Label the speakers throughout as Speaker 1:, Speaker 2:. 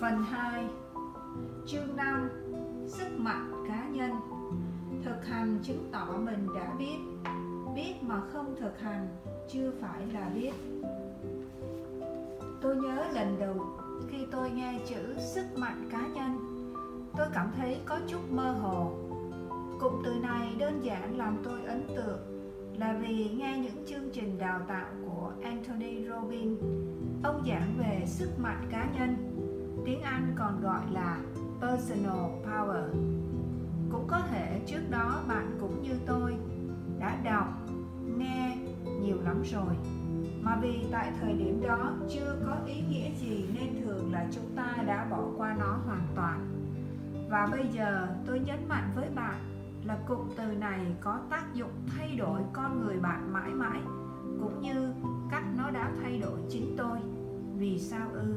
Speaker 1: Phần 2 Chương 5 Sức mạnh cá nhân. Thực hành chứng tỏ mình đã biết. Biết mà không thực hành, chưa phải là biết. Tôi nhớ lần đầu khi tôi nghe chữ sức mạnh cá nhân, Tôi cảm thấy có chút mơ hồ. Cụm từ này đơn giản làm tôi ấn tượng là vì nghe những chương trình đào tạo của Anthony Robbins, ông giảng về sức mạnh cá nhân tiếng Anh còn gọi là personal power. Cũng có thể trước đó bạn cũng như tôi đã đọc, nghe nhiều lắm rồi. Mà vì tại thời điểm đó chưa có ý nghĩa gì nên thường là chúng ta đã bỏ qua nó hoàn toàn. Và bây giờ tôi nhấn mạnh với bạn là cụm từ này có tác dụng thay đổi con người bạn mãi mãi, cũng như cách nó đã thay đổi chính tôi. Vì sao ư?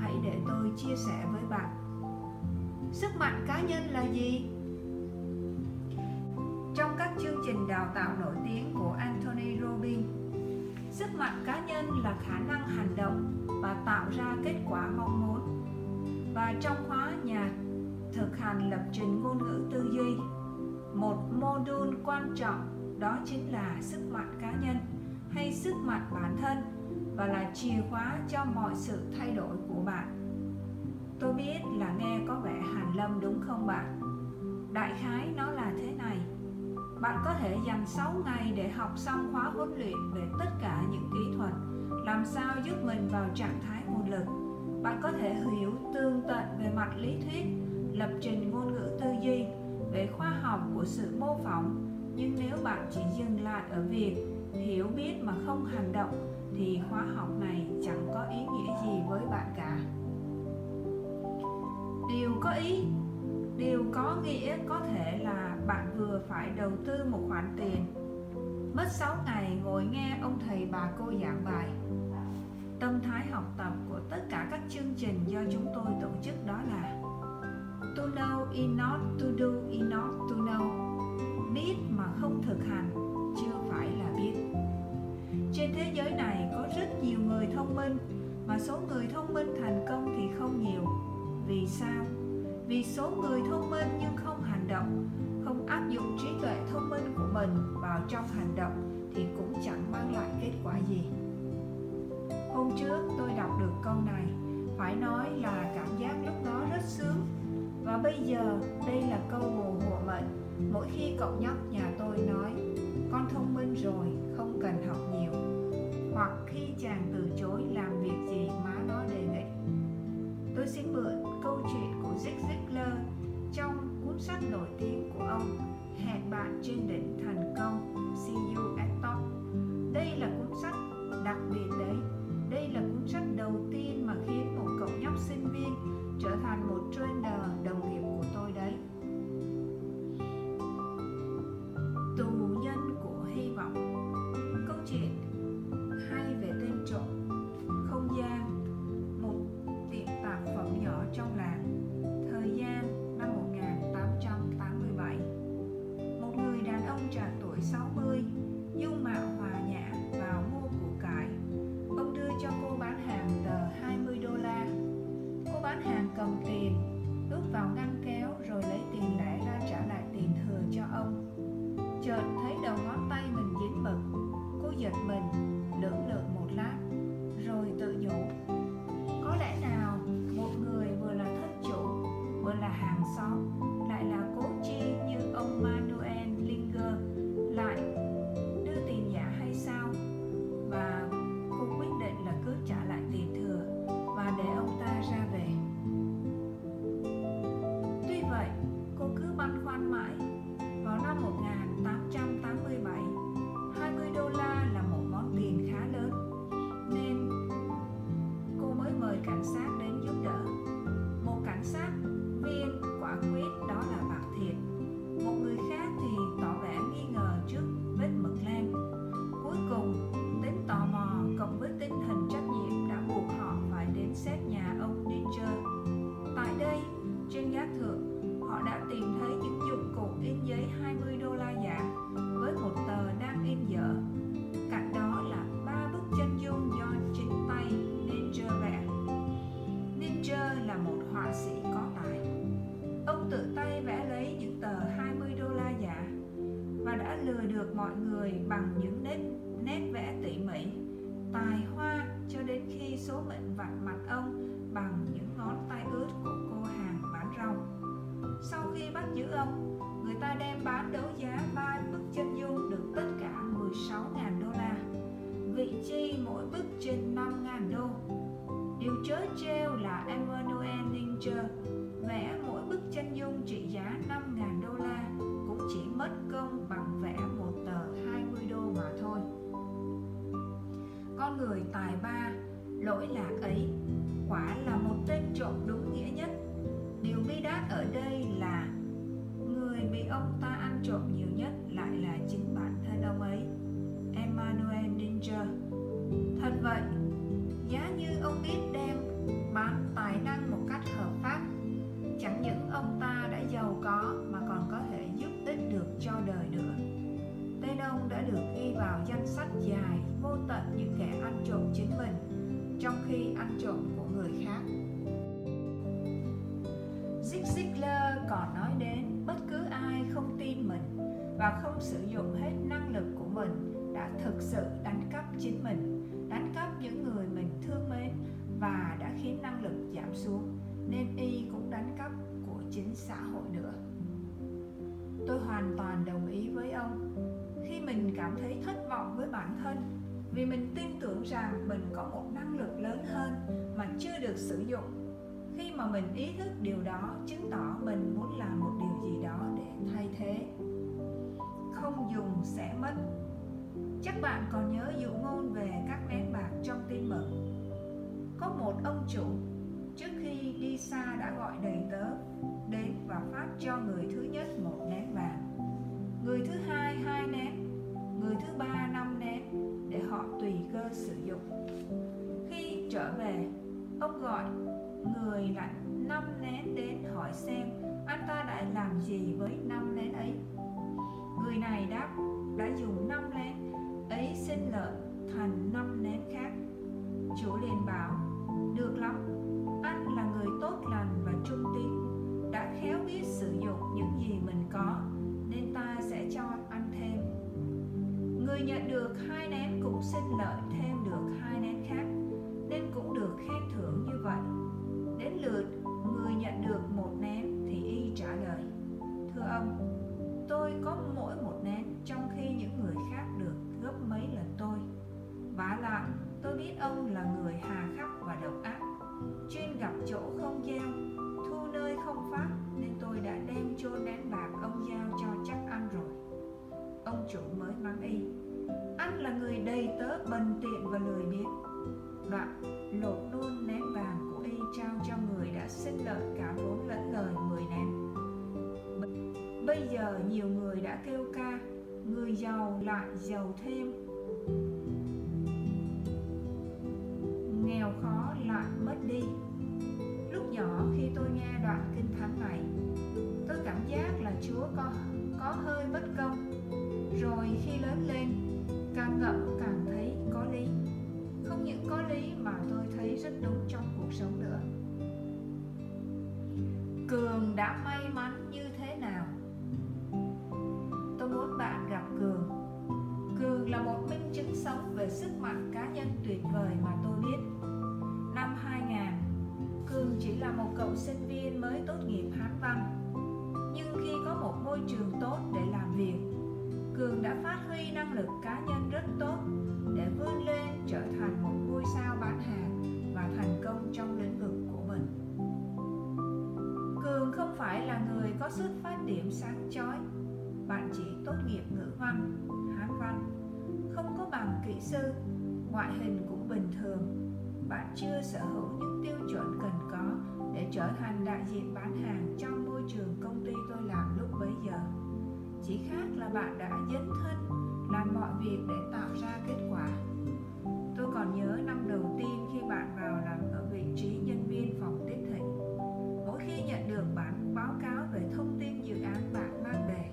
Speaker 1: Hãy để tôi chia sẻ với bạn. Sức mạnh cá nhân là gì? Trong các chương trình đào tạo nổi tiếng của Anthony Robbins, sức mạnh cá nhân là khả năng hành động và tạo ra kết quả mong muốn. Và trong khóa nhà thực hành lập trình ngôn ngữ tư duy, một module quan trọng đó chính là sức mạnh cá nhân hay sức mạnh bản thân và là chìa khóa cho mọi sự thay đổi của bạn. Tôi biết là nghe có vẻ hàn lâm đúng không bạn? Đại khái nó là thế này. Bạn có thể dành 6 ngày để học xong khóa huấn luyện về tất cả những kỹ thuật, làm sao giúp mình vào trạng thái nguồn lực. Bạn có thể hiểu tương tận về mặt lý thuyết, lập trình ngôn ngữ tư duy, về khoa học của sự mô phỏng. Nhưng nếu bạn chỉ dừng lại ở việc hiểu biết mà không hành động thì khóa học này chẳng có ý nghĩa gì với bạn cả. Điều có ý, điều có nghĩa có thể là bạn vừa phải đầu tư một khoản tiền, mất 6 ngày ngồi nghe ông thầy bà cô giảng bài. Tâm thái học tập của tất cả các chương trình do chúng tôi tổ chức đó là To know is not to do is not to know. Biết mà không thực hành. Trên thế giới này có rất nhiều người thông minh Mà số người thông minh thành công thì không nhiều. Vì sao? Vì số người thông minh nhưng không hành động Không áp dụng trí tuệ thông minh của mình vào trong hành động Thì cũng chẳng mang lại kết quả gì. Hôm trước tôi đọc được câu này Phải nói là cảm giác lúc đó rất sướng. Và bây giờ đây là câu bồ hộ mệnh. Mỗi khi cậu nhóc nhà tôi nói Con thông minh rồi, không cần học nhiều. Hoặc khi chàng từ chối làm việc gì má nó đề nghị. Tôi xin mượn câu chuyện của Zig Ziglar Trong cuốn sách nổi tiếng của ông, Hẹn bạn trên đỉnh thành công, See you at top. Đây là cuốn sách đặc biệt đấy. Đây là cuốn sách đầu tiên mà khiến một cậu nhóc sinh viên trở thành một trainer đồng nghiệp số mệnh vặn mặt ông bằng những ngón tay ướt của cô hàng bán rong. sau khi bắt giữ ông, người ta đem bán đấu giá ba bức chân dung được tất cả 16.000 đô la. Vị chi mỗi bức trên 5.000 đô. Điều chớ treo là Emmanuel Linger vẽ mỗi bức chân dung trị giá 5.000 đô la, cũng chỉ mất công bằng vẽ một tờ 20 đô mà thôi. Con người tài ba lỗi lạc ấy quả là một tên trộm đúng nghĩa nhất. Điều bi đát ở đây là người bị ông ta ăn trộm nhiều nhất lại là chính bản thân ông ấy, Emmanuel Ninja thật vậy, giá như ông biết đem, bán tài năng một cách hợp pháp, chẳng những ông ta đã giàu có mà còn có thể giúp ích được cho đời nữa. Tên ông đã được ghi vào danh sách dài vô tận những kẻ ăn trộm chính mình trong khi ăn trộm của người khác Zig Ziglar còn nói đến bất cứ ai không tin mình và không sử dụng hết năng lực của mình đã thực sự đánh cắp chính mình, đánh cắp những người mình thương mến và đã khiến năng lực giảm xuống nên y cũng đánh cắp của chính xã hội nữa. Tôi hoàn toàn đồng ý với ông. Khi mình cảm thấy thất vọng với bản thân vì mình tin tưởng rằng mình có một năng lực lớn hơn mà chưa được sử dụng. Khi mà mình ý thức điều đó, chứng tỏ mình muốn làm một điều gì đó để thay thế. Không dùng sẽ mất. Chắc bạn còn nhớ dụ ngôn về các nén bạc trong tin mừng. Có một ông chủ, trước khi đi xa đã gọi đầy tớ, đến và phát cho người thứ nhất một nén bạc. Người thứ hai hai nén. Người thứ ba, năm nén để họ tùy cơ sử dụng. Khi trở về, ông gọi người lại năm nén đến hỏi xem anh ta đã làm gì với năm nén ấy. Người này đáp, đã dùng năm nén, ấy xin lợi thành năm nén khác. Chủ liền bảo, được lắm, anh là người tốt lành và trung tín, đã khéo biết sử dụng những gì mình có, nên ta sẽ cho anh thêm người nhận được hai nén cũng xin lợi thêm được hai nén khác, nên cũng được khen thưởng như vậy. Đến lượt người nhận được một nén thì y trả lời, thưa ông, tôi có mỗi một nén trong khi những người khác được gấp mấy lần tôi. Vả lại tôi biết ông là người hà khắc và độc ác, chuyên gặp chỗ không gieo thu nơi không phát, nên tôi đã đem chôn nén bạc ông giao cho chắc ăn rồi ông chủ mới mắng y anh là người đầy tớ bần tiện và lười biếng. Đoạn lột luôn nén vàng của y trao cho người đã sinh lợi cả vốn lẫn lời mười nén. Bây giờ nhiều người đã kêu ca, người giàu lại giàu thêm. Nghèo khó lại mất đi. Lúc nhỏ khi tôi nghe đoạn kinh thánh này, tôi cảm giác là chúa có có hơi bất công rồi khi lớn lên, càng ngẫm càng thấy có lý. Không những có lý mà tôi thấy rất đúng trong cuộc sống nữa. Cường đã may mắn như thế nào? Tôi muốn bạn gặp cường. Cường là một minh chứng sống về sức mạnh cá nhân tuyệt vời mà tôi biết. Năm 2000 cường chỉ là một cậu sinh viên mới tốt nghiệp hán văn. Nhưng khi có một môi trường lực cá nhân rất tốt để vươn lên trở thành một ngôi sao bán hàng và thành công trong lĩnh vực của mình. Cường không phải là người có xuất phát điểm sáng chói. Bạn chỉ tốt nghiệp ngữ văn, hán văn, không có bằng kỹ sư, ngoại hình cũng bình thường. Bạn chưa sở hữu những tiêu chuẩn cần có để trở thành đại diện bán hàng trong môi trường công ty tôi làm lúc bấy giờ. Chỉ khác là bạn đã dấn thân làm mọi việc để tạo ra kết quả. Tôi còn nhớ năm đầu tiên khi bạn vào làm ở vị trí nhân viên phòng tiếp thị. Mỗi khi nhận được bản báo cáo về thông tin dự án bạn mang về,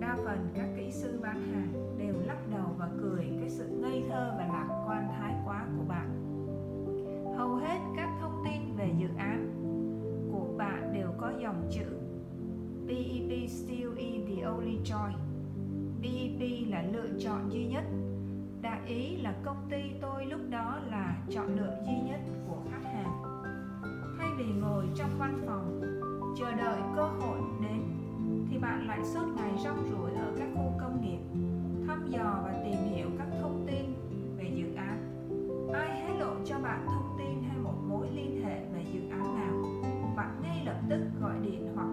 Speaker 1: đa phần các kỹ sư bán hàng đều lắc đầu và cười cái sự ngây thơ và lạc quan thái quá của bạn. Hầu hết các thông tin về dự án của bạn đều có dòng chữ PEP still is the only choice. BEP là lựa chọn duy nhất. Đại ý là công ty tôi lúc đó là chọn lựa duy nhất của khách hàng. Thay vì ngồi trong văn phòng chờ đợi cơ hội đến thì bạn lại suốt ngày rong ruổi ở các khu công nghiệp, thăm dò và tìm hiểu các thông tin về dự án. Ai hé lộ cho bạn thông tin hay một mối liên hệ về dự án nào, bạn ngay lập tức gọi điện hoặc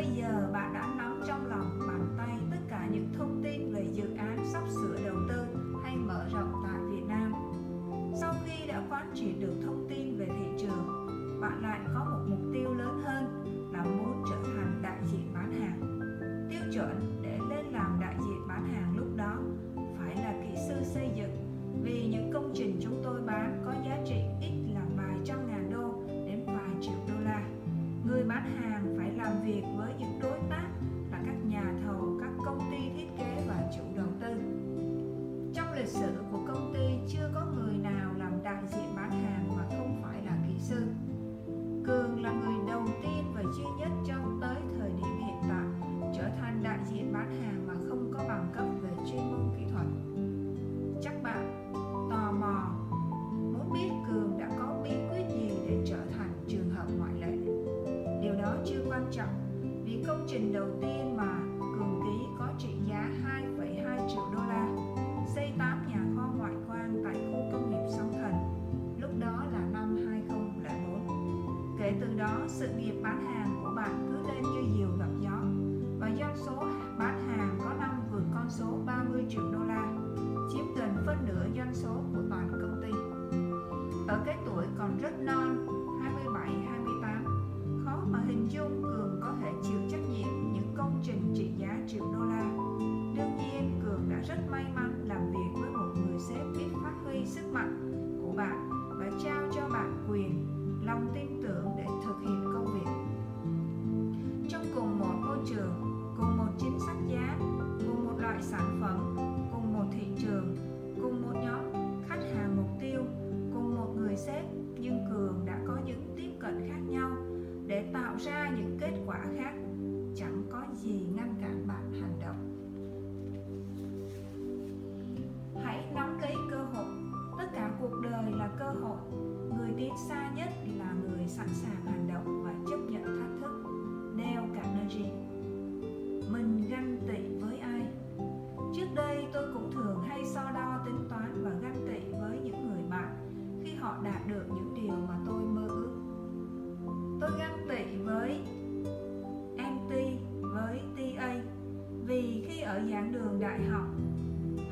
Speaker 1: Bây giờ bạn đã nắm trong lòng bàn tay tất cả những thông tin về dự án sắp sửa đầu tư hay mở rộng tại Việt Nam. Sau khi đã quán triệt được thông tin về thị trường, bạn lại có một mục tiêu lớn hơn là muốn trở thành đại diện bán hàng. Tiêu chuẩn sabihin ở giảng đường đại học.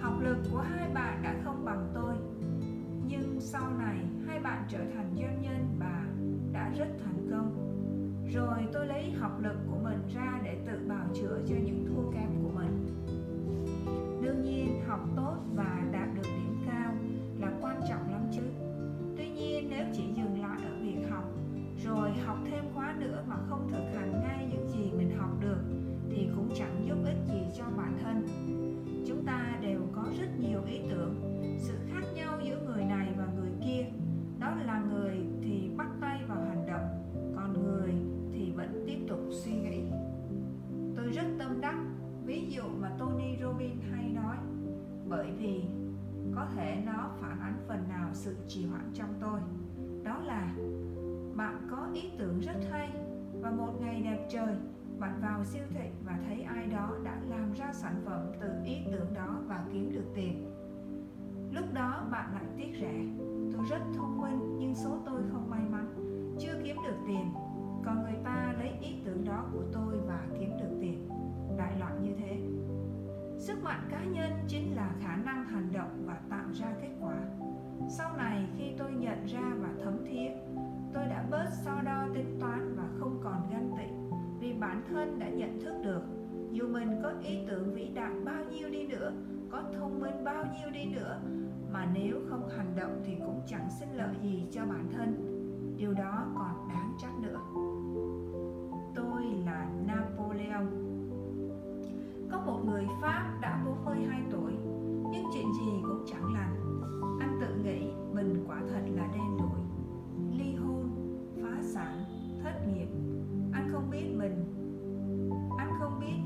Speaker 1: Học lực của hai bạn đã không bằng tôi. Nhưng sau này, hai bạn trở thành doanh nhân và đã rất thành công. Rồi tôi lấy học lực của mình ra để tự bào chữa cho những thua kém của mình. Đương nhiên, học tốt và sự trì hoãn trong tôi. Đó là, bạn có ý tưởng rất hay và một ngày đẹp trời, bạn vào siêu thị và thấy ai đó đã làm ra sản phẩm từ ý tưởng đó và kiếm được tiền. Lúc đó bạn lại tiếc rẻ. Tôi rất thông minh nhưng số tôi không may mắn. Chưa kiếm được tiền, còn người ta lấy ý tưởng đó của tôi và kiếm được tiền. Đại loại như thế. Sức mạnh cá nhân chính là khả năng hành động và tạo ra kết quả sau này khi tôi nhận ra và thấm thía, tôi đã bớt so đo tính toán và không còn ganh tị, vì bản thân đã nhận thức được dù mình có ý tưởng vĩ đại bao nhiêu đi nữa, có thông minh bao nhiêu đi nữa, mà nếu không hành động thì cũng chẳng sinh lợi gì cho bản thân. Điều đó còn đáng trách nữa. Tôi là napoleon. Có một người pháp đã 42 tuổi, nhưng chuyện gì cũng chẳng lành anh tự nghĩ mình quả thật là đen đủi. Ly hôn, phá sản, thất nghiệp. Anh không biết mình. Anh không biết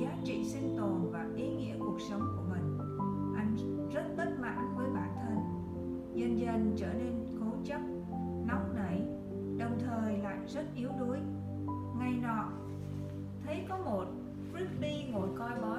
Speaker 1: giá trị sinh tồn và ý nghĩa cuộc sống của mình. Anh rất bất mãn với bản thân. Dần dần trở nên cố chấp, nóng nảy, đồng thời lại rất yếu đuối. Ngày nọ, thấy có một rugby ngồi coi bóng.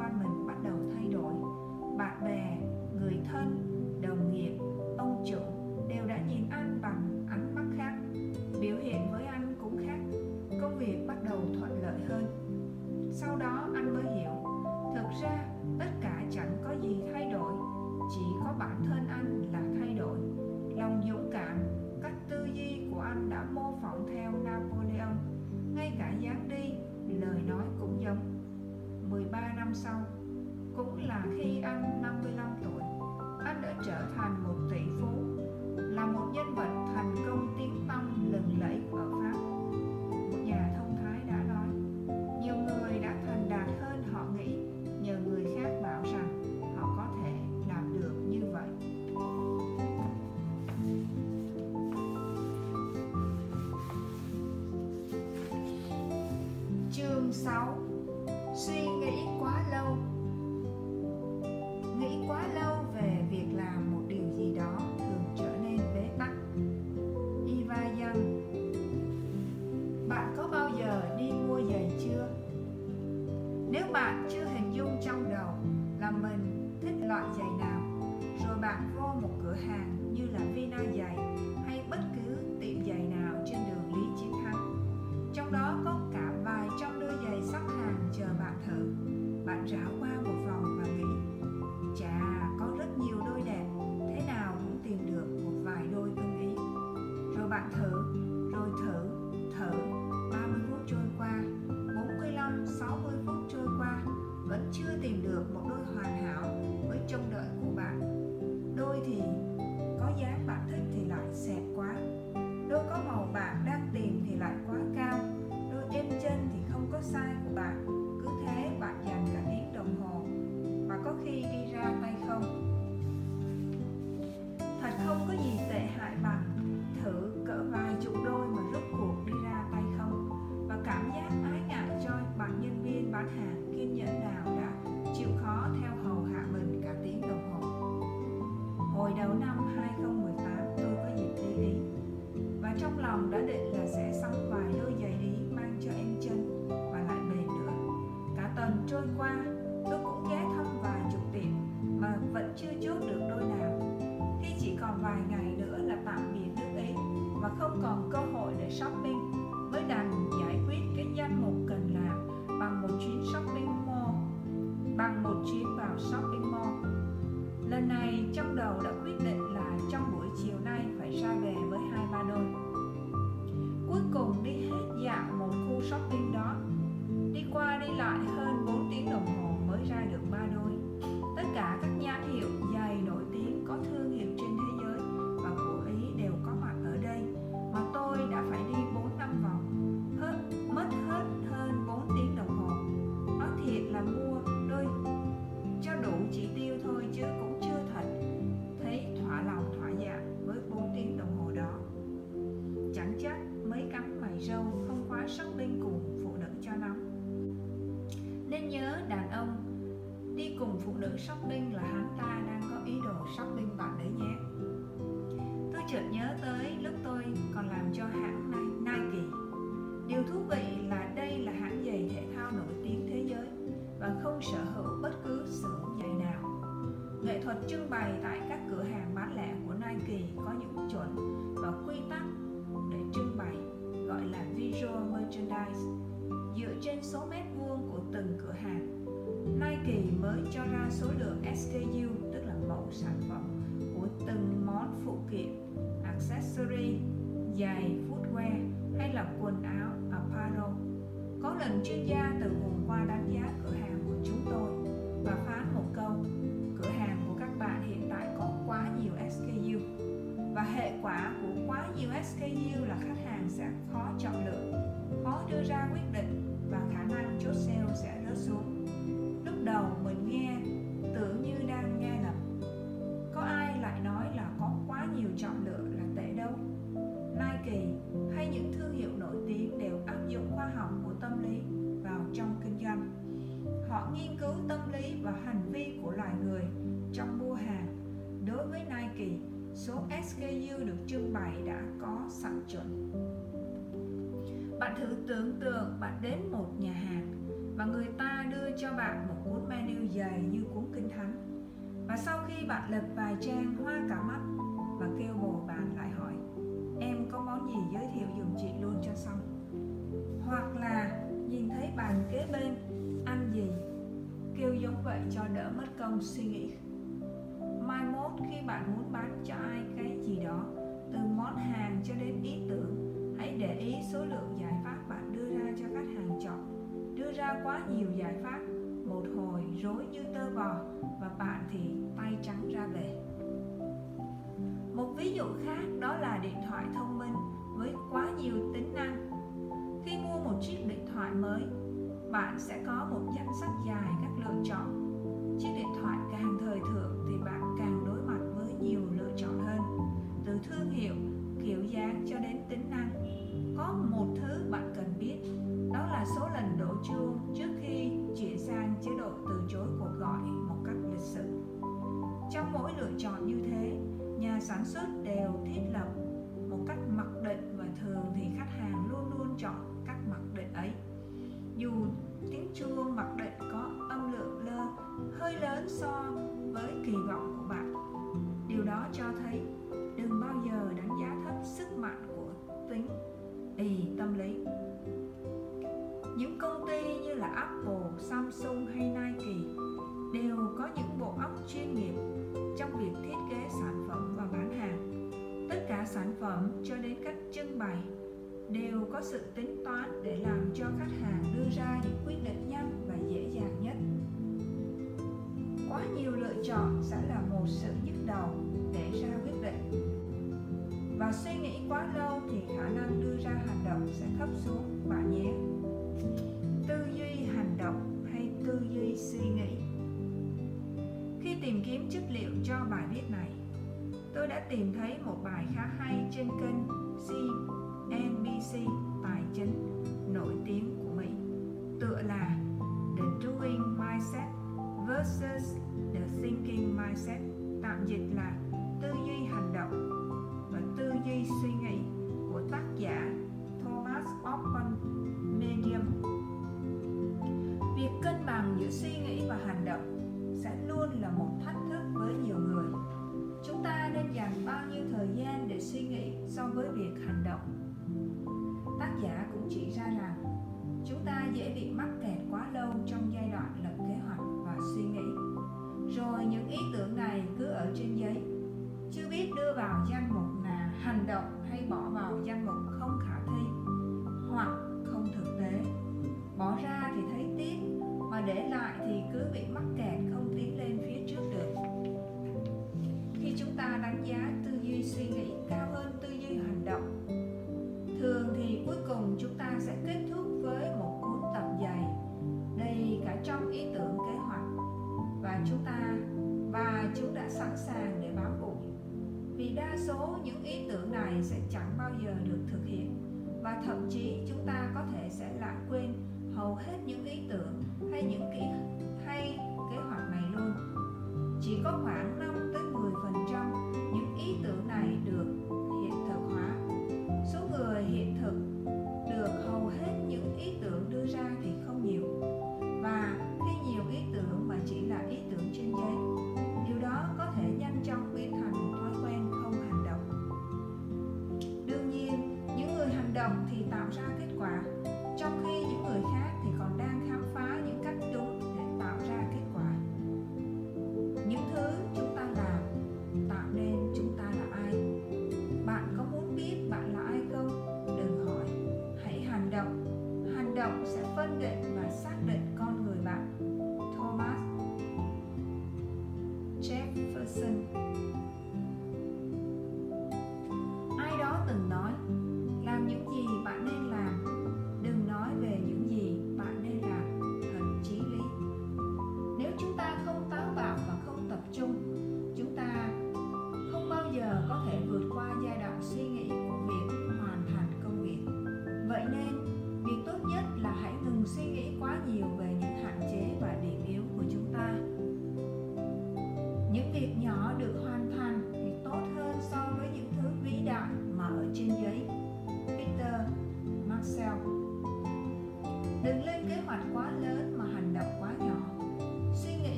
Speaker 1: quan mình bắt đầu thay đổi. Bạn bè, người thân, đồng nghiệp, ông chủ đều đã nhìn anh bằng ánh mắt khác, biểu hiện với anh cũng khác, công việc bắt đầu thuận lợi hơn. Sau đó anh mới hiểu, thực ra tất cả chẳng có gì thay đổi, chỉ có bản thân anh là thay đổi. Lòng dũng cảm, cách tư duy của anh đã mô phỏng theo napoleon. Ngay cả dáng đi, lời nói cũng giống. 13 năm sau, cũng là khi anh 55 được trưng bày tại các cửa hàng bán lẻ của Nike có những chuẩn và quy tắc để trưng bày gọi là visual merchandise dựa trên số mét vuông của từng cửa hàng Nike mới cho ra số lượng SKU tức là mẫu sản phẩm của từng món phụ kiện, accessory, giày, footwear hay là quần áo, apparel. Có lần chuyên gia từ vùng qua đánh giá cửa hàng của chúng tôi và phán một câu và hệ quả của quá nhiều SKU là khách hàng sẽ khó chọn lựa, khó đưa ra quyết định và khả năng chốt sale sẽ rớt xuống. Lúc đầu mình nghe tưởng như đang nghe lầm. Có ai lại nói là có quá nhiều chọn lựa là tệ đâu? Nike hay những thương hiệu nổi tiếng đều áp dụng khoa học của tâm lý vào trong kinh doanh. Họ nghiên cứu tâm lý và hành vi của loài người trong mua hàng. Đối với Nike số SKU được trưng bày đã có sẵn chuẩn bạn thử tưởng tượng bạn đến một nhà hàng và người ta đưa cho bạn một cuốn menu dày như cuốn kinh thánh. Và sau khi bạn lật vài trang hoa cả mắt và kêu bồ bạn lại hỏi, em có món gì giới thiệu dùng chị luôn cho xong? Hoặc là nhìn thấy bàn kế bên, ăn gì? Kêu giống vậy cho đỡ mất công suy nghĩ mai mốt khi bạn muốn bán cho ai cái gì đó, từ món hàng cho đến ý tưởng, hãy để ý số lượng giải pháp bạn đưa ra cho khách hàng chọn. Đưa ra quá nhiều giải pháp, một hồi rối như tơ vò và bạn thì tay trắng ra về một ví dụ khác đó là điện thoại thông minh với quá nhiều tính năng. Khi mua một chiếc điện thoại mới, bạn sẽ có một danh sách dài các lựa chọn chiếc điện thoại càng thời thượng thì bạn càng đối mặt với nhiều lựa chọn hơn từ thương hiệu kiểu dáng cho đến tính năng có một thứ bạn cần biết đó là số lần đổ chuông trước khi chuyển sang chế độ từ chối cuộc gọi một cách lịch sự. Trong mỗi lựa chọn như thế, nhà sản xuất đều thiết lập một cách mặc định và thường thì khách hàng luôn luôn chọn cách mặc định ấy. Dù tiếng chuông mặc định có âm lượng lơ hơi lớn so với kỳ vọng của bạn. Điều đó cho thấy đừng bao giờ đánh giá thấp sức mạnh của tính ì tâm lý những công ty như là Apple, Samsung hay Nike đều có những bộ óc chuyên nghiệp trong việc thiết kế sản phẩm và bán hàng. Tất cả sản phẩm cho đến cách trưng bày đều có sự tính toán để làm cho khách hàng đưa ra những quyết định nhanh và dễ dàng nhất. Quá nhiều lựa chọn sẽ là một sự nhức đầu để ra quyết định. Và suy nghĩ quá lâu thì khả năng đưa ra hành động sẽ thấp xuống bạn nhé. Tư duy hành động hay tư duy suy nghĩ? Khi tìm kiếm chất liệu cho bài viết này, tôi đã tìm thấy một bài khá hay trên kênh CNBC tài chính nổi tiếng của Mỹ, tựa là The Doing Mindset versus The Thinking Mindset, tạm dịch là tư duy hành động và tư duy suy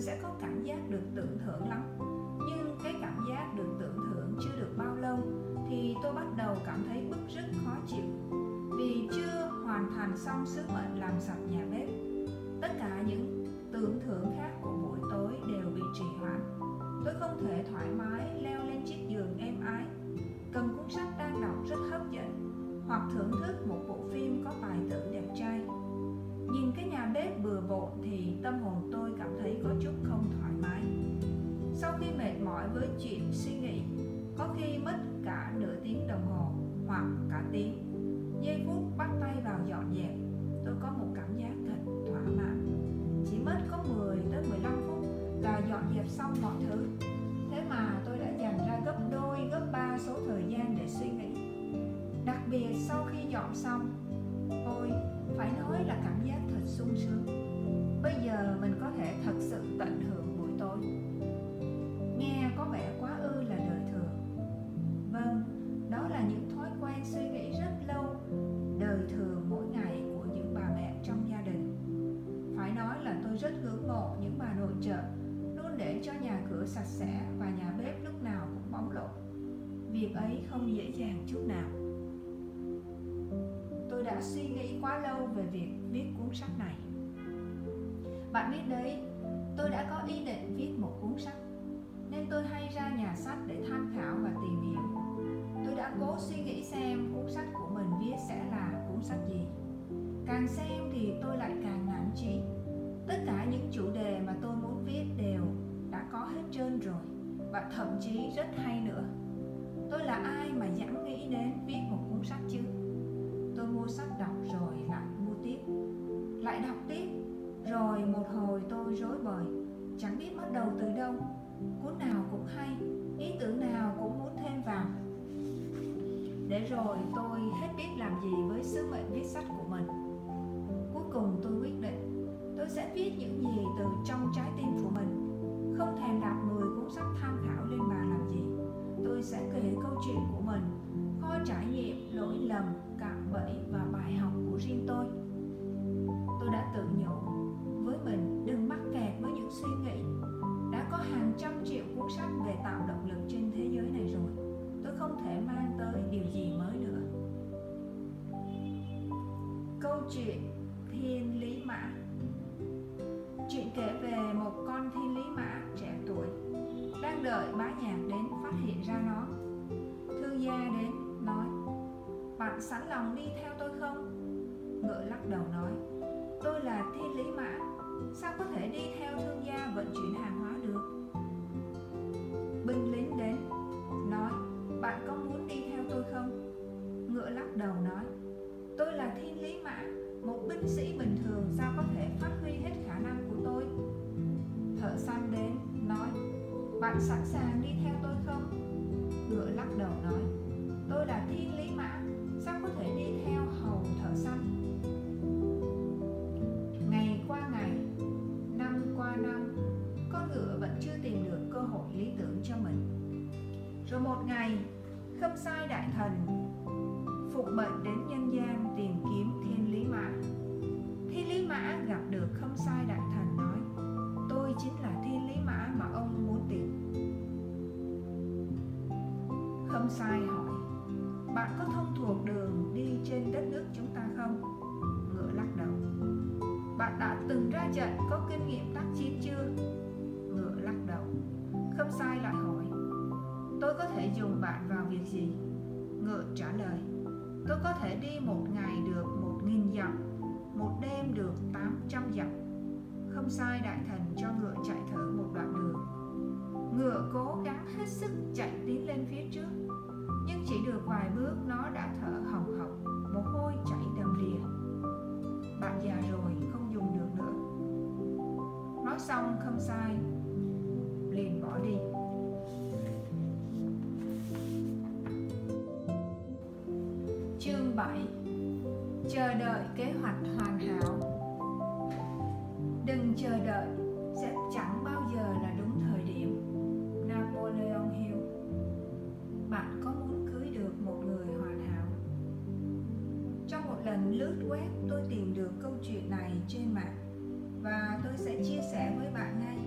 Speaker 1: mình sẽ có cảm giác được tưởng thưởng lắm. Nhưng cái cảm giác được tưởng thưởng chưa được bao lâu thì tôi bắt đầu cảm thấy bức rất khó chịu. Vì chưa hoàn thành xong sứ mệnh làm sạch nhà bếp, tất cả những tưởng thưởng khác của buổi tối đều bị trì hoãn. Tôi không thể thoải mái leo lên chiếc giường êm ái, cầm cuốn sách đang đọc rất hấp dẫn, hoặc thưởng thức một bộ phim có tài tử đẹp trai. Nhìn cái nhà bếp bừa bộn thì tâm hồn tôi cảm thấy có chút không thoải mái. Sau khi mệt mỏi với chuyện suy nghĩ, có khi mất cả nửa tiếng đồng hồ hoặc cả tiếng, giây phút bắt tay vào dọn dẹp, tôi có một cảm giác thật thỏa mãn. Chỉ mất có 10 tới 15 phút là dọn dẹp xong mọi thứ. Thế mà tôi đã dành ra gấp đôi, gấp ba số thời gian để suy nghĩ. Đặc biệt sau khi dọn xong, ôi, phải nói là cảm giác sung sướng bây giờ mình có thể thật sự tận hưởng buổi tối. Nghe có vẻ quá ư là đời thường. Vâng đó là những thói quen suy nghĩ rất lâu, đời thường mỗi ngày của những bà mẹ trong gia đình. Phải nói là tôi rất ngưỡng mộ những bà nội trợ, luôn để cho nhà cửa sạch sẽ và nhà bếp lúc nào cũng bóng lộn. Việc ấy không dễ dàng chút nào. Tôi đã suy nghĩ quá lâu về việc viết cuốn sách này. Bạn biết đấy, tôi đã có ý định viết một cuốn sách nên tôi hay ra nhà sách để tham khảo và tìm hiểu. Tôi đã cố suy nghĩ xem cuốn sách của mình viết sẽ là cuốn sách gì. Càng xem thì tôi lại càng nản chí. Tất cả những chủ đề mà tôi muốn viết đều đã có hết trơn rồi và thậm chí rất hay nữa. Tôi là ai mà dám nghĩ đến viết một cuốn sách chứ? Tôi mua sách đọc rồi lại tiếp. Lại đọc tiếp, rồi một hồi tôi rối bời. Chẳng biết bắt đầu từ đâu. Cuốn nào cũng hay, ý tưởng nào cũng muốn thêm vào. Để rồi tôi hết biết làm gì với sứ mệnh viết sách của mình. Cuối cùng tôi quyết định, tôi sẽ viết những gì từ trong trái tim của mình. Không thèm đặt 10 cuốn sách tham khảo lên bàn làm gì. Tôi sẽ kể câu chuyện của mình, kho trải nghiệm lỗi lầm, cạm bẫy và bài học của riêng tôi tôi đã tự nhủ. Với mình, đừng mắc kẹt với những suy nghĩ. Đã có hàng trăm triệu cuốn sách về tạo động lực trên thế giới này rồi. Tôi không thể mang tới điều gì mới nữa. Câu chuyện thiên lý mã. Chuyện kể về một con thiên lý mã trẻ tuổi, đang đợi bá nhạc đến phát hiện ra nó. Thương gia đến, nói, bạn sẵn lòng đi theo tôi không? Ngựa lắc đầu nói tôi là thiên lý mã. Sao có thể đi theo thương gia vận chuyển hàng hóa được? Binh lính đến, nói, bạn có muốn đi theo tôi không? Ngựa lắc đầu nói, tôi là thiên lý mã, một binh sĩ bình thường, sao có thể phát huy hết khả năng của tôi? Thợ săn đến, nói, bạn sẵn sàng đi theo tôi không? Ngựa lắc đầu nói, tôi là thiên lý mã, sao có thể đi theo hầu thợ săn? Tâm sai đại thần, phục mệnh đến nhân gian tìm kiếm thiên lý mã. Thiên lý mã gặp được không sai đại thần nói, tôi chính là thiên lý mã mà ông muốn tìm. Không sai hỏi, bạn có thông thuộc đường đi trên đất nước chúng ta không? Ngựa lắc đầu, bạn đã từng ra trận có kinh nghiệm tác chiến chưa? Ngựa lắc đầu, không sai lại hỏi tôi có thể dùng bạn vào việc gì? Ngựa trả lời. Tôi có thể đi một ngày được một nghìn dặm, một đêm được tám trăm dặm. Không sai đại thần cho ngựa chạy thử một đoạn đường. Ngựa cố gắng hết sức chạy tiến lên phía trước, nhưng chỉ được vài bước nó đã thở hồng hộc, mồ hôi chảy đầm đìa. Bạn già rồi, không dùng được nữa. Nói xong không sai, liền bỏ đi. 7 chờ đợi kế hoạch hoàn hảo. Đừng chờ đợi, sẽ chẳng bao giờ là đúng thời điểm. Napoleon Hill. Bạn có muốn cưới được một người hoàn hảo? Trong một lần lướt web, tôi tìm được câu chuyện này trên mạng và tôi sẽ chia sẻ với bạn ngay.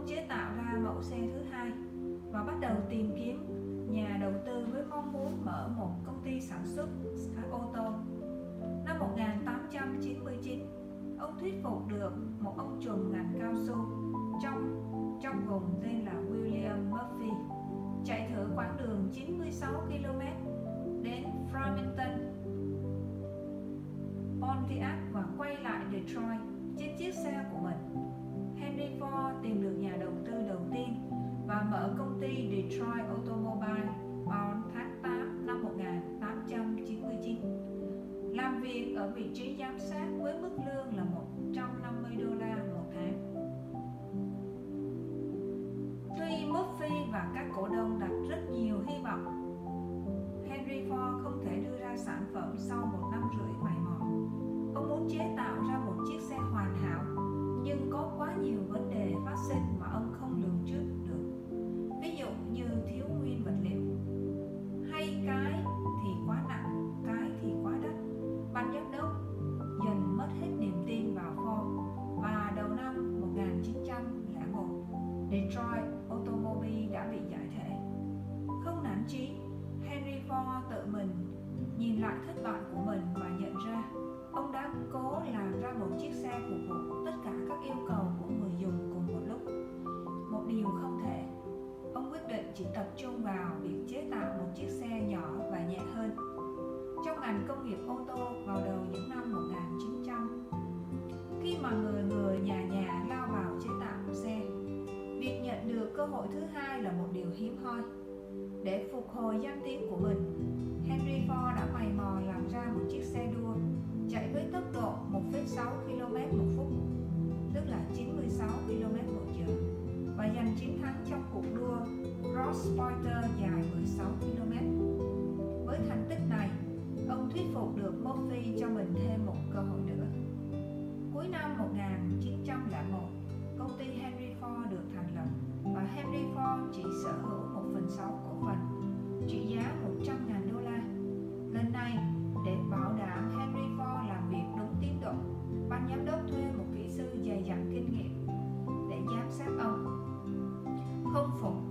Speaker 1: ông chế tạo ra mẫu xe thứ hai và bắt đầu tìm kiếm nhà đầu tư với mong muốn mở một công ty sản xuất ô tô. Năm 1899, ông thuyết phục được một ông trùm ngành cao su trong trong vùng tên là they, they try làm ra một chiếc xe phục vụ tất cả các yêu cầu của người dùng cùng một lúc. Một điều không thể, ông quyết định chỉ tập trung vào việc chế tạo một chiếc xe nhỏ và nhẹ hơn. Trong ngành công nghiệp ô tô vào đầu những năm 1900 khi mà người người nhà nhà lao vào chế tạo một xe, việc nhận được cơ hội thứ hai là một điều hiếm hoi. Để phục hồi danh tiếng của mình, Henry Ford đã mày mò làm ra một chiếc xe đua chạy với tốc độ 1,6 km một phút tức là 96 km một giờ và giành chiến thắng trong cuộc đua Cross Pointer dài 16 km. Với thành tích này, ông thuyết phục được Murphy cho mình thêm một cơ hội nữa. Cuối năm 1901, công ty Henry Ford được thành lập và Henry Ford chỉ sở hữu 1 phần 6 cổ phần, trị giá 100.000 đô la. Lần này, để bảo đảm Henry Ford làm việc đúng tiến độ. Ban giám đốc thuê một kỹ sư dày dặn kinh nghiệm để giám sát ông. Không phục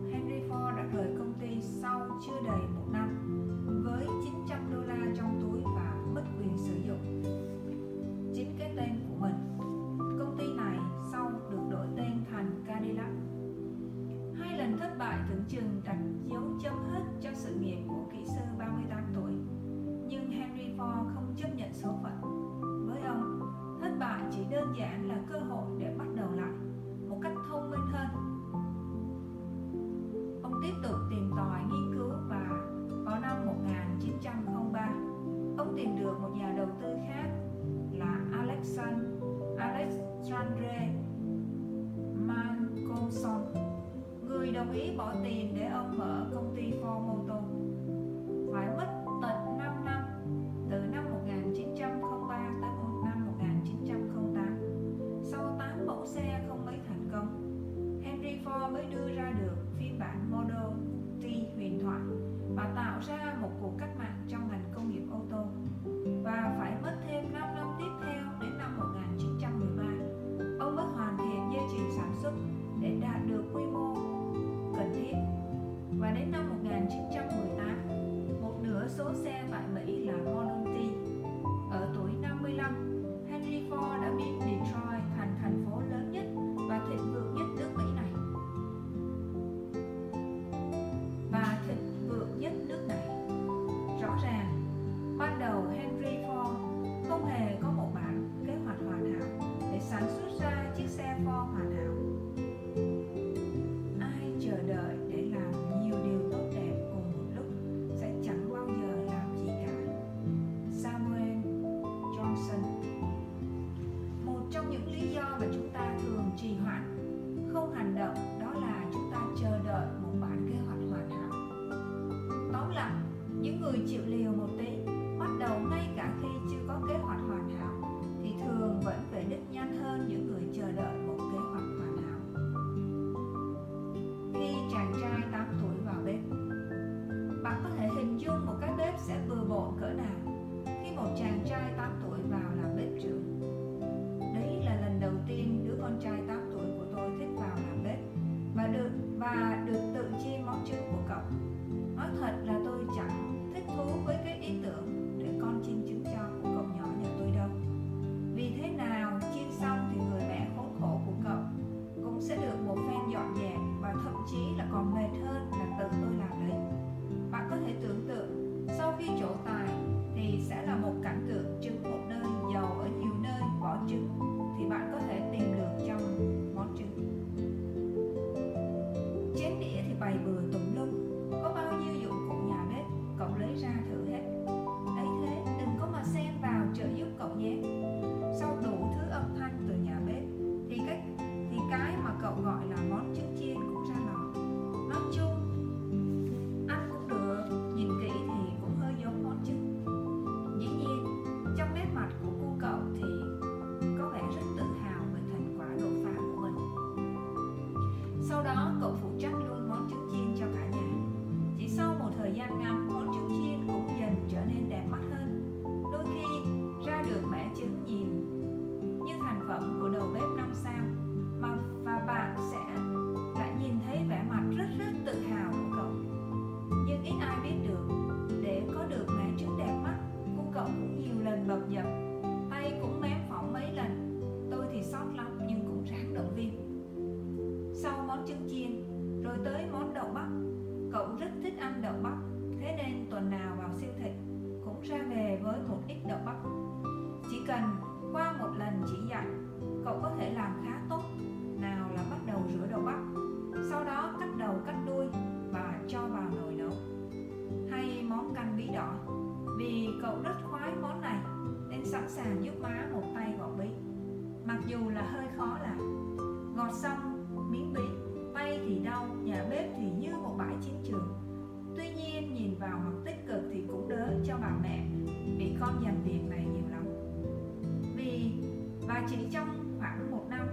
Speaker 1: chỉ trong khoảng một năm,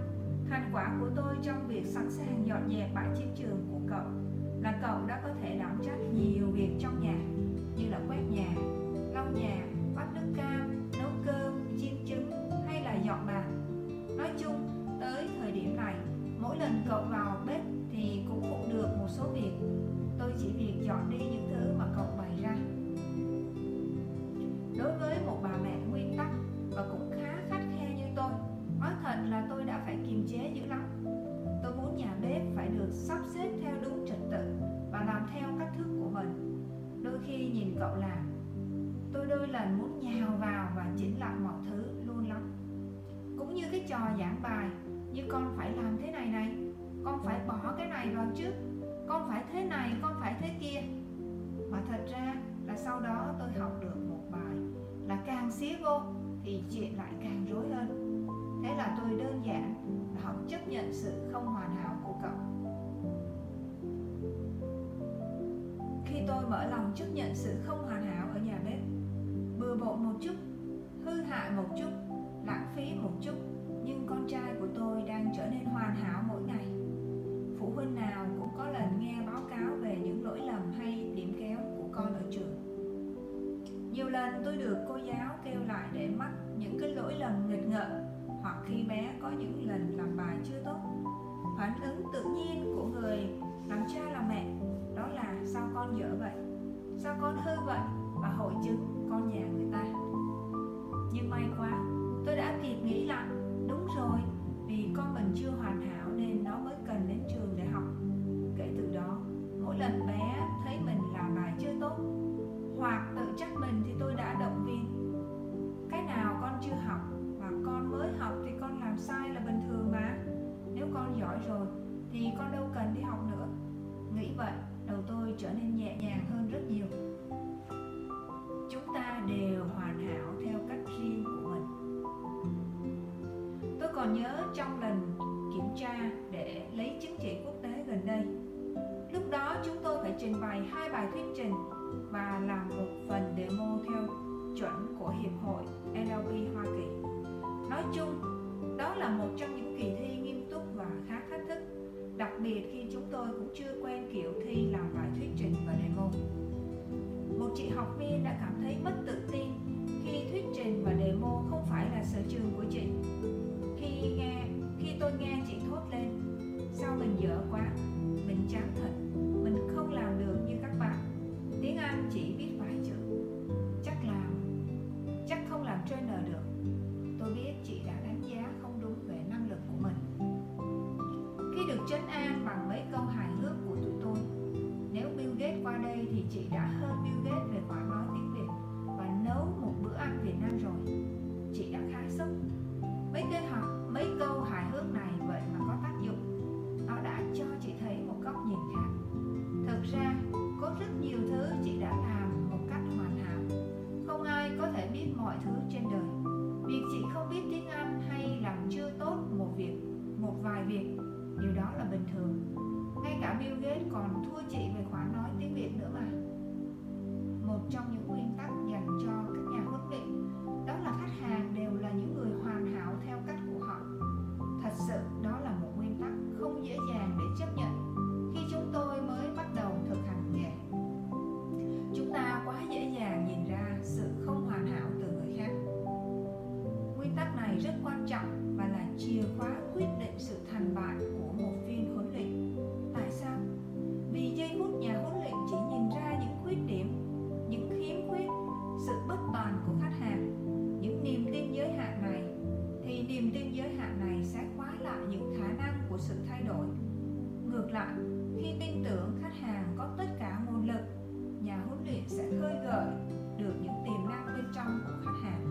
Speaker 1: thành quả của tôi trong việc sẵn sàng dọn dẹp bãi chiến trường của cậu là cậu đã có thể đảm trách nhiều việc trong nhà, như là quét nhà, lau nhà, vắt nước cam, nấu cơm chiên trứng hay là dọn bàn. Nói chung, tới thời điểm này, mỗi lần cậu vào bếp thì cũng phụ được một số việc. Tôi chỉ việc dọn đi những thứ mà cậu bày ra. Đối với một bà mẹ nguyên tắc và cũng khá là tôi đã phải kiềm chế dữ lắm. Tôi muốn nhà bếp phải được sắp xếp theo đúng trật tự và làm theo cách thức của mình. Đôi khi nhìn cậu làm, tôi đôi lần muốn nhào vào và chỉnh lại mọi thứ luôn lắm. Cũng như cái trò giảng bài, như con phải làm thế này này, con phải bỏ cái này vào trước, con phải thế này, con phải thế kia. Mà thật ra là sau đó tôi học được một bài là càng xía vô thì chuyện lại càng rối hơn thế là tôi đơn giản là học chấp nhận sự không hoàn hảo của cậu. Khi tôi mở lòng chấp nhận sự không hoàn hảo ở nhà bếp, bừa bộn một chút, hư hại một chút, lãng phí một chút, nhưng con trai của tôi đang trở nên hoàn hảo mỗi ngày. Phụ huynh nào cũng có lần nghe báo cáo về những lỗi lầm hay điểm kéo của con ở trường. Nhiều lần tôi được cô giáo kêu lại để mắc những cái lỗi lầm nghịch ngợm hoặc khi bé có những lần làm bài chưa tốt. Phản ứng tự nhiên của người làm cha làm mẹ, đó là sao con dở vậy? Sao con hư vậy và hội chứng con nhà người ta? Nhưng may quá, tôi đã kịp nghĩ lại, đúng rồi, vì con mình chưa hoàn hảo nên nó mới cần đến trường để học. Kể từ đó, mỗi lần bé thấy mình làm bài chưa tốt, hoặc tự trách mình thì tôi đã động viên. Cái nào con chưa học con mới học thì con làm sai là bình thường mà. Nếu con giỏi rồi thì con đâu cần đi học nữa. Nghĩ vậy, đầu tôi trở nên nhẹ nhàng hơn rất nhiều. Chúng ta đều hoàn hảo theo cách riêng của mình. Tôi còn nhớ trong lần kiểm tra để lấy chứng chỉ quốc tế gần đây. Lúc đó chúng tôi phải trình bày hai bài thuyết trình và làm một phần demo theo chuẩn của hiệp hội NLP Hoa Kỳ nói chung, đó là một trong những kỳ thi nghiêm túc và khá thách thức, đặc biệt khi chúng tôi cũng chưa quen kiểu thi làm bài thuyết trình và demo. Một chị học viên đã cảm thấy mất tự tin khi thuyết trình và demo không phải là sở trường của chị. Khi nghe, khi tôi nghe chị thốt lên, sao mình dở quá, mình chán thật, mình không làm được như các bạn. Tiếng anh chỉ biết vài chữ. Chắc làm, chắc không làm trainer được tôi biết chị đã đánh giá không đúng về năng lực của mình. Khi được trấn an bằng mấy câu hài hước của tụi tôi, nếu Bill Gates qua đây thì chị đã hơn Bill Gates về khóa nói tiếng Việt và nấu một bữa ăn Việt Nam rồi. Chị đã khá sốc mấy cái học mấy câu hài hước này vậy mà có tác dụng. Nó đã cho chị thấy một góc nhìn khác. Thực ra, có rất nhiều thứ chị đã làm một cách hoàn hảo. Không ai có thể biết mọi thứ trên đời việc chị không biết tiếng anh hay làm chưa tốt một việc, một vài việc. Điều đó là bình thường. Ngay cả Bill Gates còn thua chị về khoản nói tiếng Việt nữa mà. Một trong những nguyên tắc dành cho các nhà huấn luyện khi tin tưởng khách hàng có tất cả nguồn lực, nhà huấn luyện sẽ khơi gợi được những tiềm năng bên trong của khách hàng.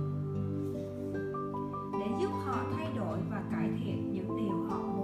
Speaker 1: Để giúp họ thay đổi và cải thiện những điều họ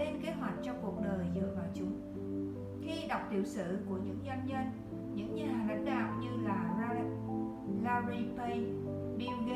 Speaker 1: lên kế hoạch cho cuộc đời dựa vào chúng. Khi đọc tiểu sử của những doanh nhân, những nhà lãnh đạo như là Larry Page, Bill Gates,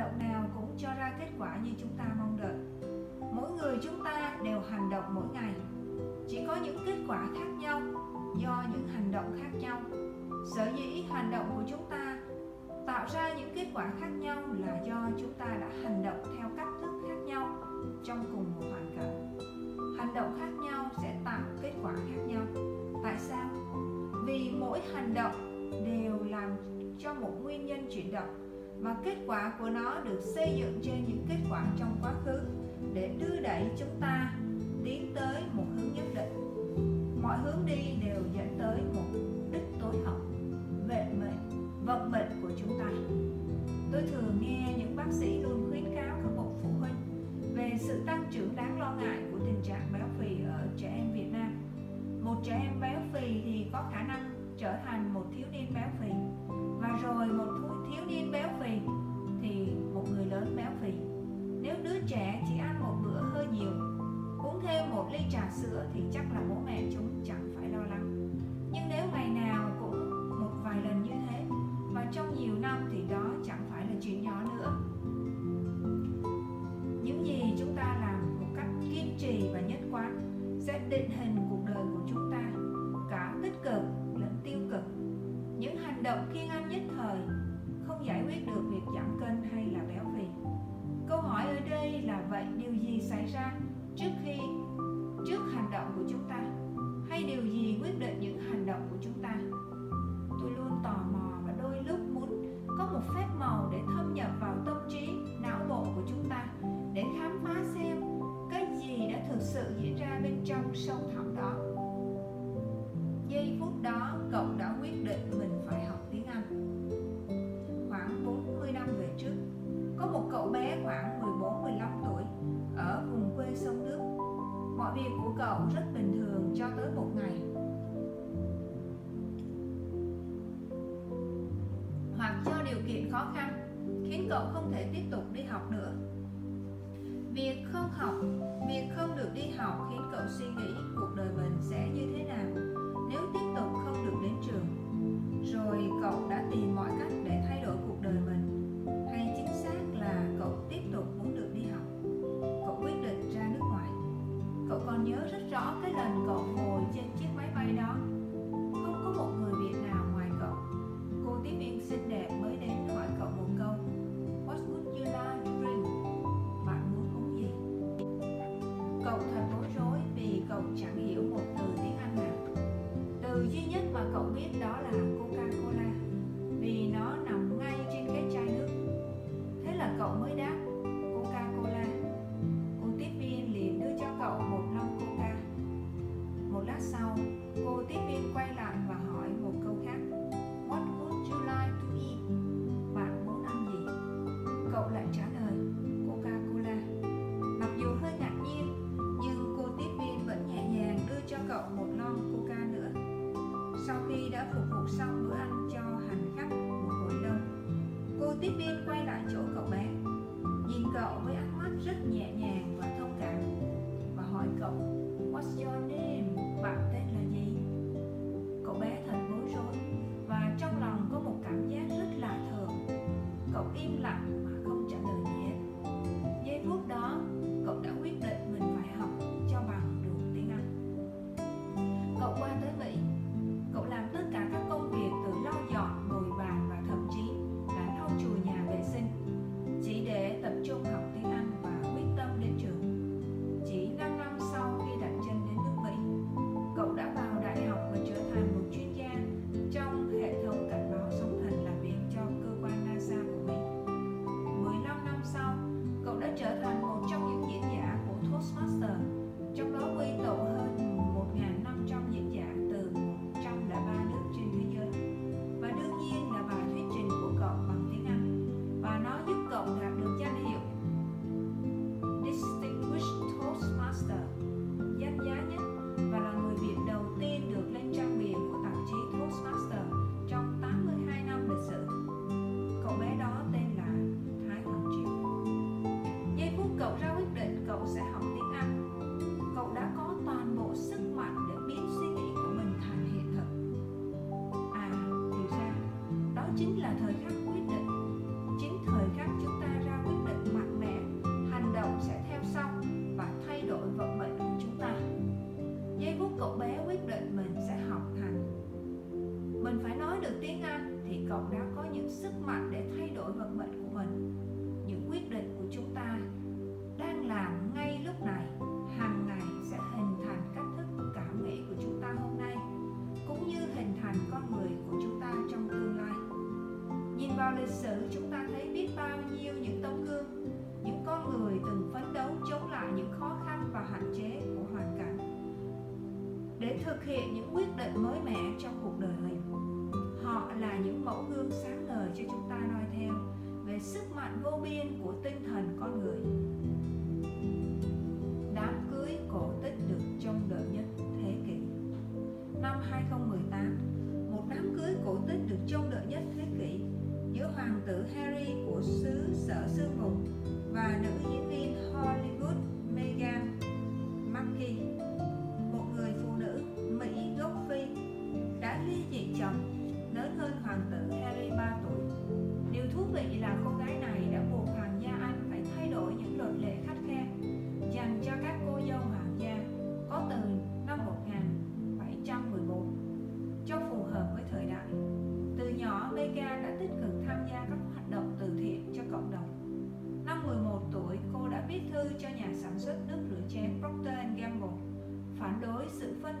Speaker 1: động nào cũng cho ra kết quả như chúng ta mong đợi. Mỗi người chúng ta đều hành động mỗi ngày. Chỉ có những kết quả khác nhau do những hành động khác nhau. Sở dĩ hành động của chúng ta tạo ra những kết quả khác nhau là do chúng ta đã hành động theo cách thức khác nhau trong cùng một hoàn cảnh. Hành động khác nhau sẽ tạo kết quả khác nhau. Tại sao? Vì mỗi hành động đều làm cho một nguyên nhân chuyển động và kết quả của nó được xây dựng trên những kết quả trong quá khứ để đưa đẩy chúng ta tiến tới một hướng nhất định. Mọi hướng đi đều dẫn tới một đích tối hậu vận mệnh vận mệnh của chúng ta. Tôi thường nghe những bác sĩ luôn khuyến cáo các bậc phụ huynh về sự tăng trưởng đáng lo ngại của tình trạng béo phì ở trẻ em Việt Nam. Một trẻ em béo phì thì có khả năng trở thành một thiếu niên béo phì và rồi một thiếu niên béo phì, thì một người lớn béo phì. Nếu đứa trẻ chỉ ăn một bữa hơi nhiều, uống thêm một ly trà sữa thì chắc là bố mẹ chúng chẳng phải lo lắng. Nhưng nếu ngày nào cũng một vài lần như thế, và trong nhiều năm thì đó chẳng học khiến cậu suy nghĩ cuộc đời mình sẽ như thế nào? rất nhẹ nhàng. Thực hiện những quyết định mới mẻ trong cuộc đời mình. Họ là những mẫu gương sáng ngời cho chúng ta noi theo về sức mạnh vô biên của tinh thần con người.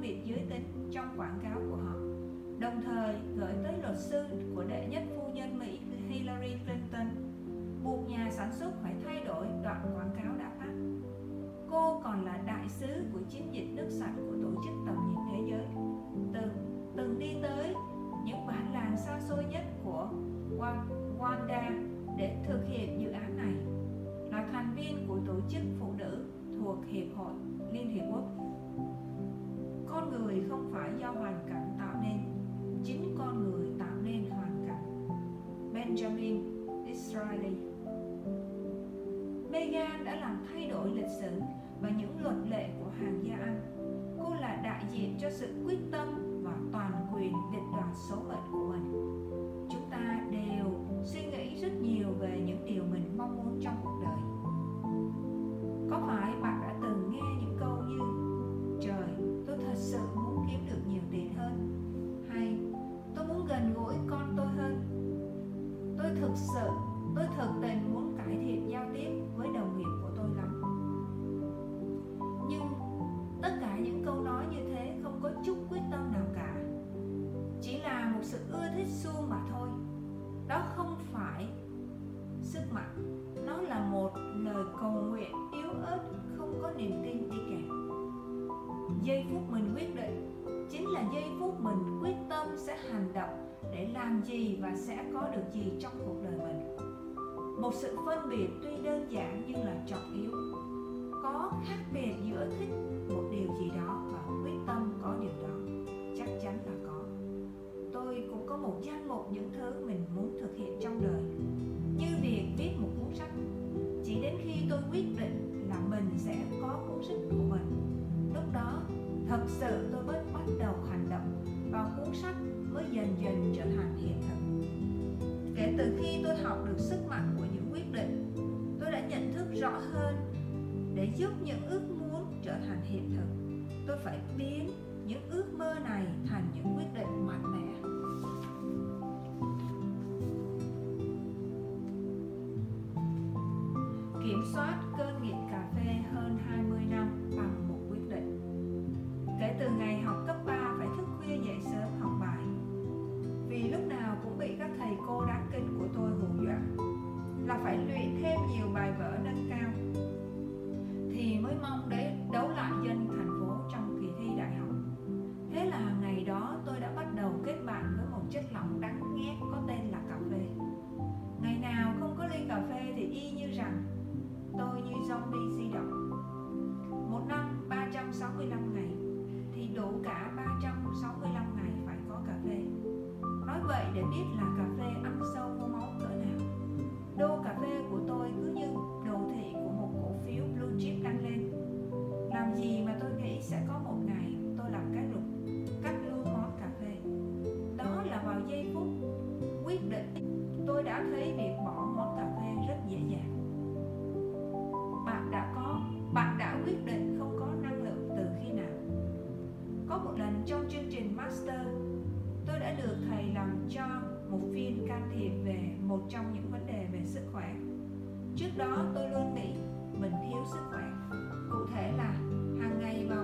Speaker 1: Biệt giới tính trong quảng cáo của họ đồng thời gửi tới luật sư của đệ nhất phu nhân Mỹ Hillary Clinton buộc nhà sản xuất phải thay đổi đoạn quảng cáo đã phát. Cô còn là đại sứ của chiến dịch nước sạch của tổ chức tầm nhìn thế giới, từng từng đi tới những bản làng xa xôi nhất của Wanda để thực hiện dự án này. Là thành viên của tổ chức phụ nữ thuộc Hiệp hội Liên Hiệp Quốc. Con người không phải do hoàn cảnh tạo nên, chính con người tạo nên hoàn cảnh. Benjamin israeli. Meghan đã làm thay đổi lịch sử và những luật lệ của hàng gia Anh. Cô là đại diện cho sự quyết tâm và toàn quyền định đoạt số mệnh của mình. Chúng ta đều suy nghĩ rất nhiều về những điều mình mong muốn trong cuộc đời. Có phải bạn đã từng nghe những câu như, trời thật sự muốn kiếm được nhiều tiền hơn. Hay, tôi muốn gần gũi con tôi hơn. Tôi thực sự, tôi thực tình muốn cải thiện giao tiếp với đồng nghiệp của tôi lắm. Nhưng tất cả những câu nói như thế không có chút quyết tâm nào cả. Chỉ là một sự ưa thích suông mà thôi. Đó không phải sức mạnh. Nó là một lời cầu nguyện yếu ớt, không có niềm tin giây phút mình quyết định. Chính là giây phút mình quyết tâm sẽ hành động để làm gì và sẽ có được gì trong cuộc đời mình. Một sự phân biệt tuy đơn giản nhưng là trọng yếu. Có khác biệt giữa thích một điều gì đó và quyết tâm có điều đó, chắc chắn là có. Tôi cũng có một danh mục những thứ mình muốn thực hiện trong đời, như việc viết một cuốn sách. Chỉ đến khi tôi quyết định là mình sẽ có cuốn sách của mình, lúc đó thật sự tôi mới bắt đầu hành động và cuốn sách mới dần dần trở thành hiện thực. Kể từ khi tôi học được sức mạnh của những quyết định, tôi đã nhận thức rõ hơn để giúp những ước muốn trở thành hiện thực, tôi phải biến những ước mơ này thành những quyết định mạnh mẽ. Kiểm soát cơn nghiện phải luyện thêm nhiều bài vở nâng cao. Thì mới mong để đấu lại dân thành phố trong kỳ thi đại học. Thế là ngày đó tôi đã bắt đầu kết bạn với một chất lỏng đắng nghét có tên là cà phê. Ngày nào không có ly cà phê thì y như rằng, tôi như zombie di động. Một năm 365 ngày, thì đủ cả 365 ngày phải có cà phê. Nói vậy để biết là cà phê ăn sâu vào máu đô cà phê của tôi cứ như đồ thị của một cổ phiếu blue chip đăng lên. Làm gì mà tôi nghĩ sẽ có một ngày tôi làm cái luật cắt luôn món cà phê. Đó là vào giây phút quyết định tôi đã thấy việc bỏ món cà phê rất dễ dàng. Bạn đã có, bạn đã quyết định không có năng lượng từ khi nào. Có một lần trong chương trình master, tôi đã được thầy làm cho một phiên can thiệp về một trong những vấn đề về sức khỏe. Trước đó, tôi luôn nghĩ mình thiếu sức khỏe. Cụ thể là, hàng ngày vào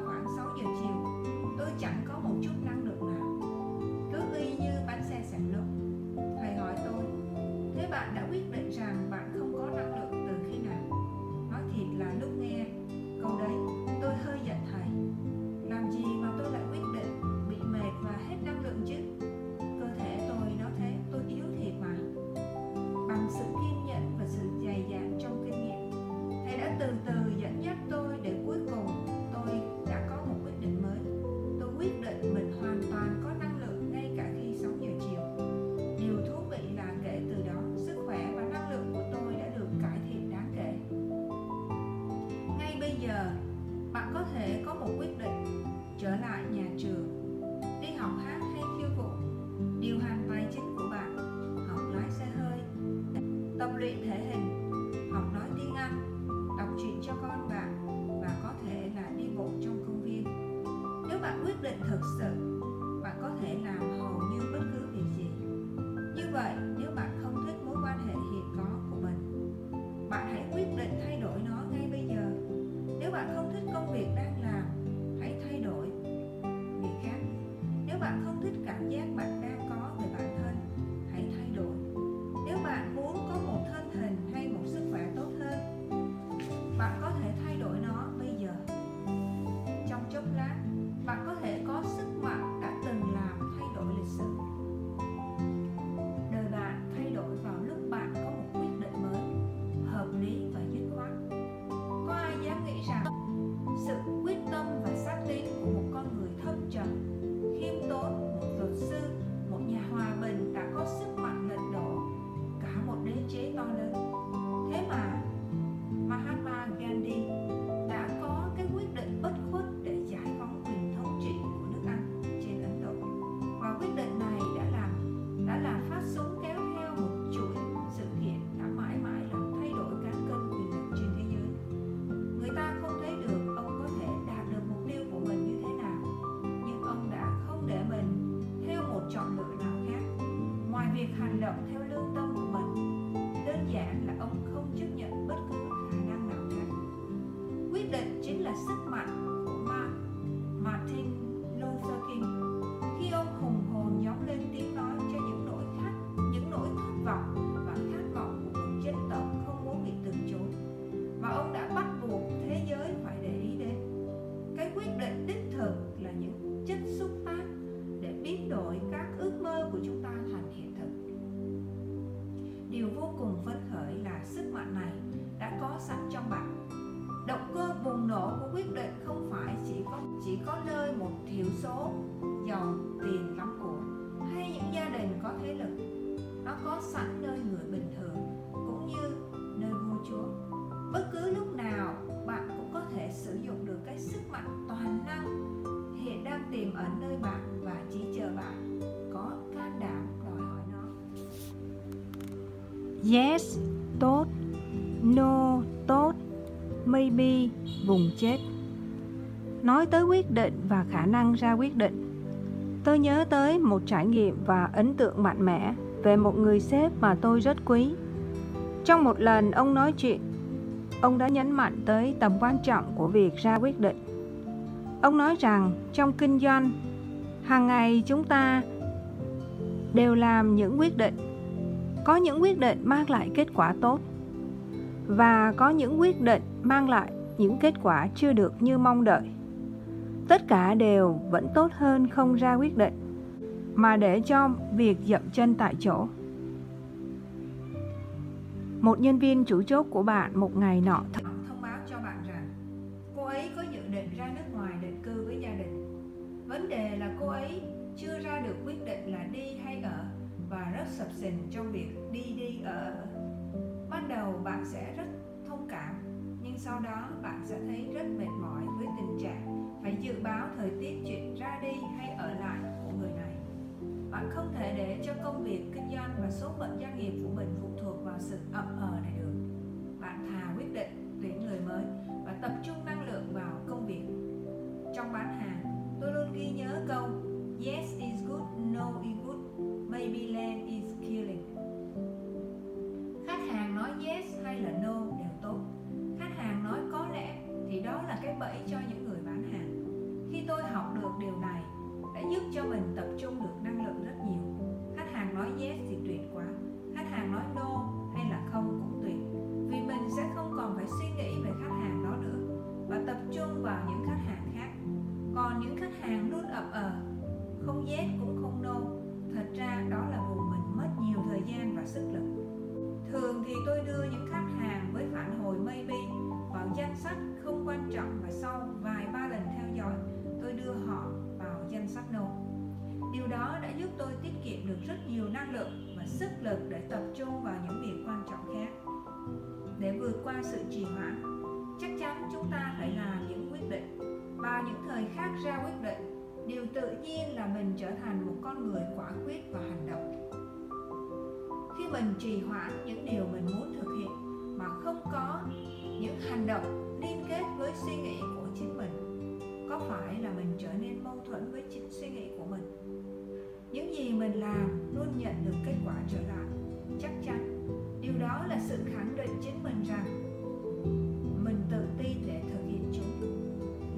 Speaker 2: Yes, tốt No, tốt Maybe, vùng chết Nói tới quyết định và khả năng ra quyết định Tôi nhớ tới một trải nghiệm và ấn tượng mạnh mẽ về một người sếp mà tôi rất quý. Trong một lần ông nói chuyện, ông đã nhấn mạnh tới tầm quan trọng của việc ra quyết định. Ông nói rằng trong kinh doanh, hàng ngày chúng ta đều làm những quyết định có những quyết định mang lại kết quả tốt và có những quyết định mang lại những kết quả chưa được như mong đợi. Tất cả đều vẫn tốt hơn không ra quyết định, mà để cho việc dậm chân tại chỗ. Một nhân viên chủ chốt của bạn một ngày nọ th-
Speaker 1: thông báo cho bạn rằng, cô ấy có dự định ra nước ngoài định cư với gia đình. Vấn đề là cô ấy chưa ra được quyết định là đi hay ở và rất sập sình trong việc đi đi ở. Ban đầu bạn sẽ rất thông cảm, nhưng sau đó bạn sẽ thấy rất mệt mỏi với tình trạng phải dự báo thời tiết chuyện ra đi hay ở lại của người này. Bạn không thể để cho công việc, kinh doanh và số phận doanh nghiệp của mình phụ thuộc vào sự ập ờ này được. Bạn thà quyết định tuyển người mới và tập trung năng lượng vào công việc. Trong bán hàng, tôi luôn ghi nhớ câu, yes is good, no is good. Babyland land is killing. Khách hàng nói yes hay là no đều tốt. Khách hàng nói có lẽ thì đó là cái bẫy cho những người bán hàng. Khi tôi học được điều này, đã giúp cho mình tập trung được năng lượng rất nhiều. Khách hàng nói yes thì tuyệt quá. Khách hàng nói no hay là không cũng tuyệt. Vì mình sẽ không còn phải suy nghĩ về khách hàng đó nữa và tập trung vào những khách hàng khác. Còn những khách hàng luôn ập ờ không yes cũng không no thật ra đó là vụ mình mất nhiều thời gian và sức lực. Thường thì tôi đưa những khách hàng với phản hồi maybe vào danh sách không quan trọng và sau vài ba lần theo dõi, tôi đưa họ vào danh sách no. Điều đó đã giúp tôi tiết kiệm được rất nhiều năng lượng và sức lực để tập trung vào những việc quan trọng khác. Để vượt qua sự trì hoãn, chắc chắn chúng ta phải làm những quyết định và những thời khắc ra quyết định điều tự nhiên là mình trở thành một con người quả quyết và hành động. Khi mình trì hoãn những điều mình muốn thực hiện mà không có những hành động liên kết với suy nghĩ của chính mình, có phải là mình trở nên mâu thuẫn với chính suy nghĩ của mình? Những gì mình làm luôn nhận được kết quả trở lại, chắc chắn. Điều đó là sự khẳng định chính mình rằng mình tự tin để thực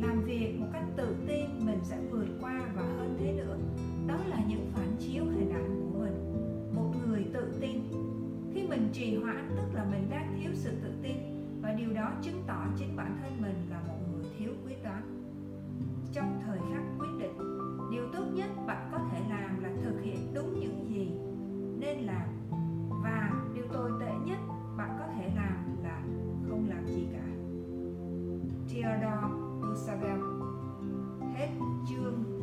Speaker 1: làm việc một cách tự tin, mình sẽ vượt qua và hơn thế nữa. Đó là những phản chiếu hình ảnh của mình. Một người tự tin. Khi mình trì hoãn, tức là mình đang thiếu sự tự tin, và điều đó chứng tỏ chính bản thân mình là một người thiếu quyết đoán. Trong thời khắc quyết định, điều tốt nhất bạn có thể làm là thực hiện đúng những gì nên làm. Và điều tồi tệ nhất bạn có thể làm là không làm gì cả. Theodore Instagram hết chương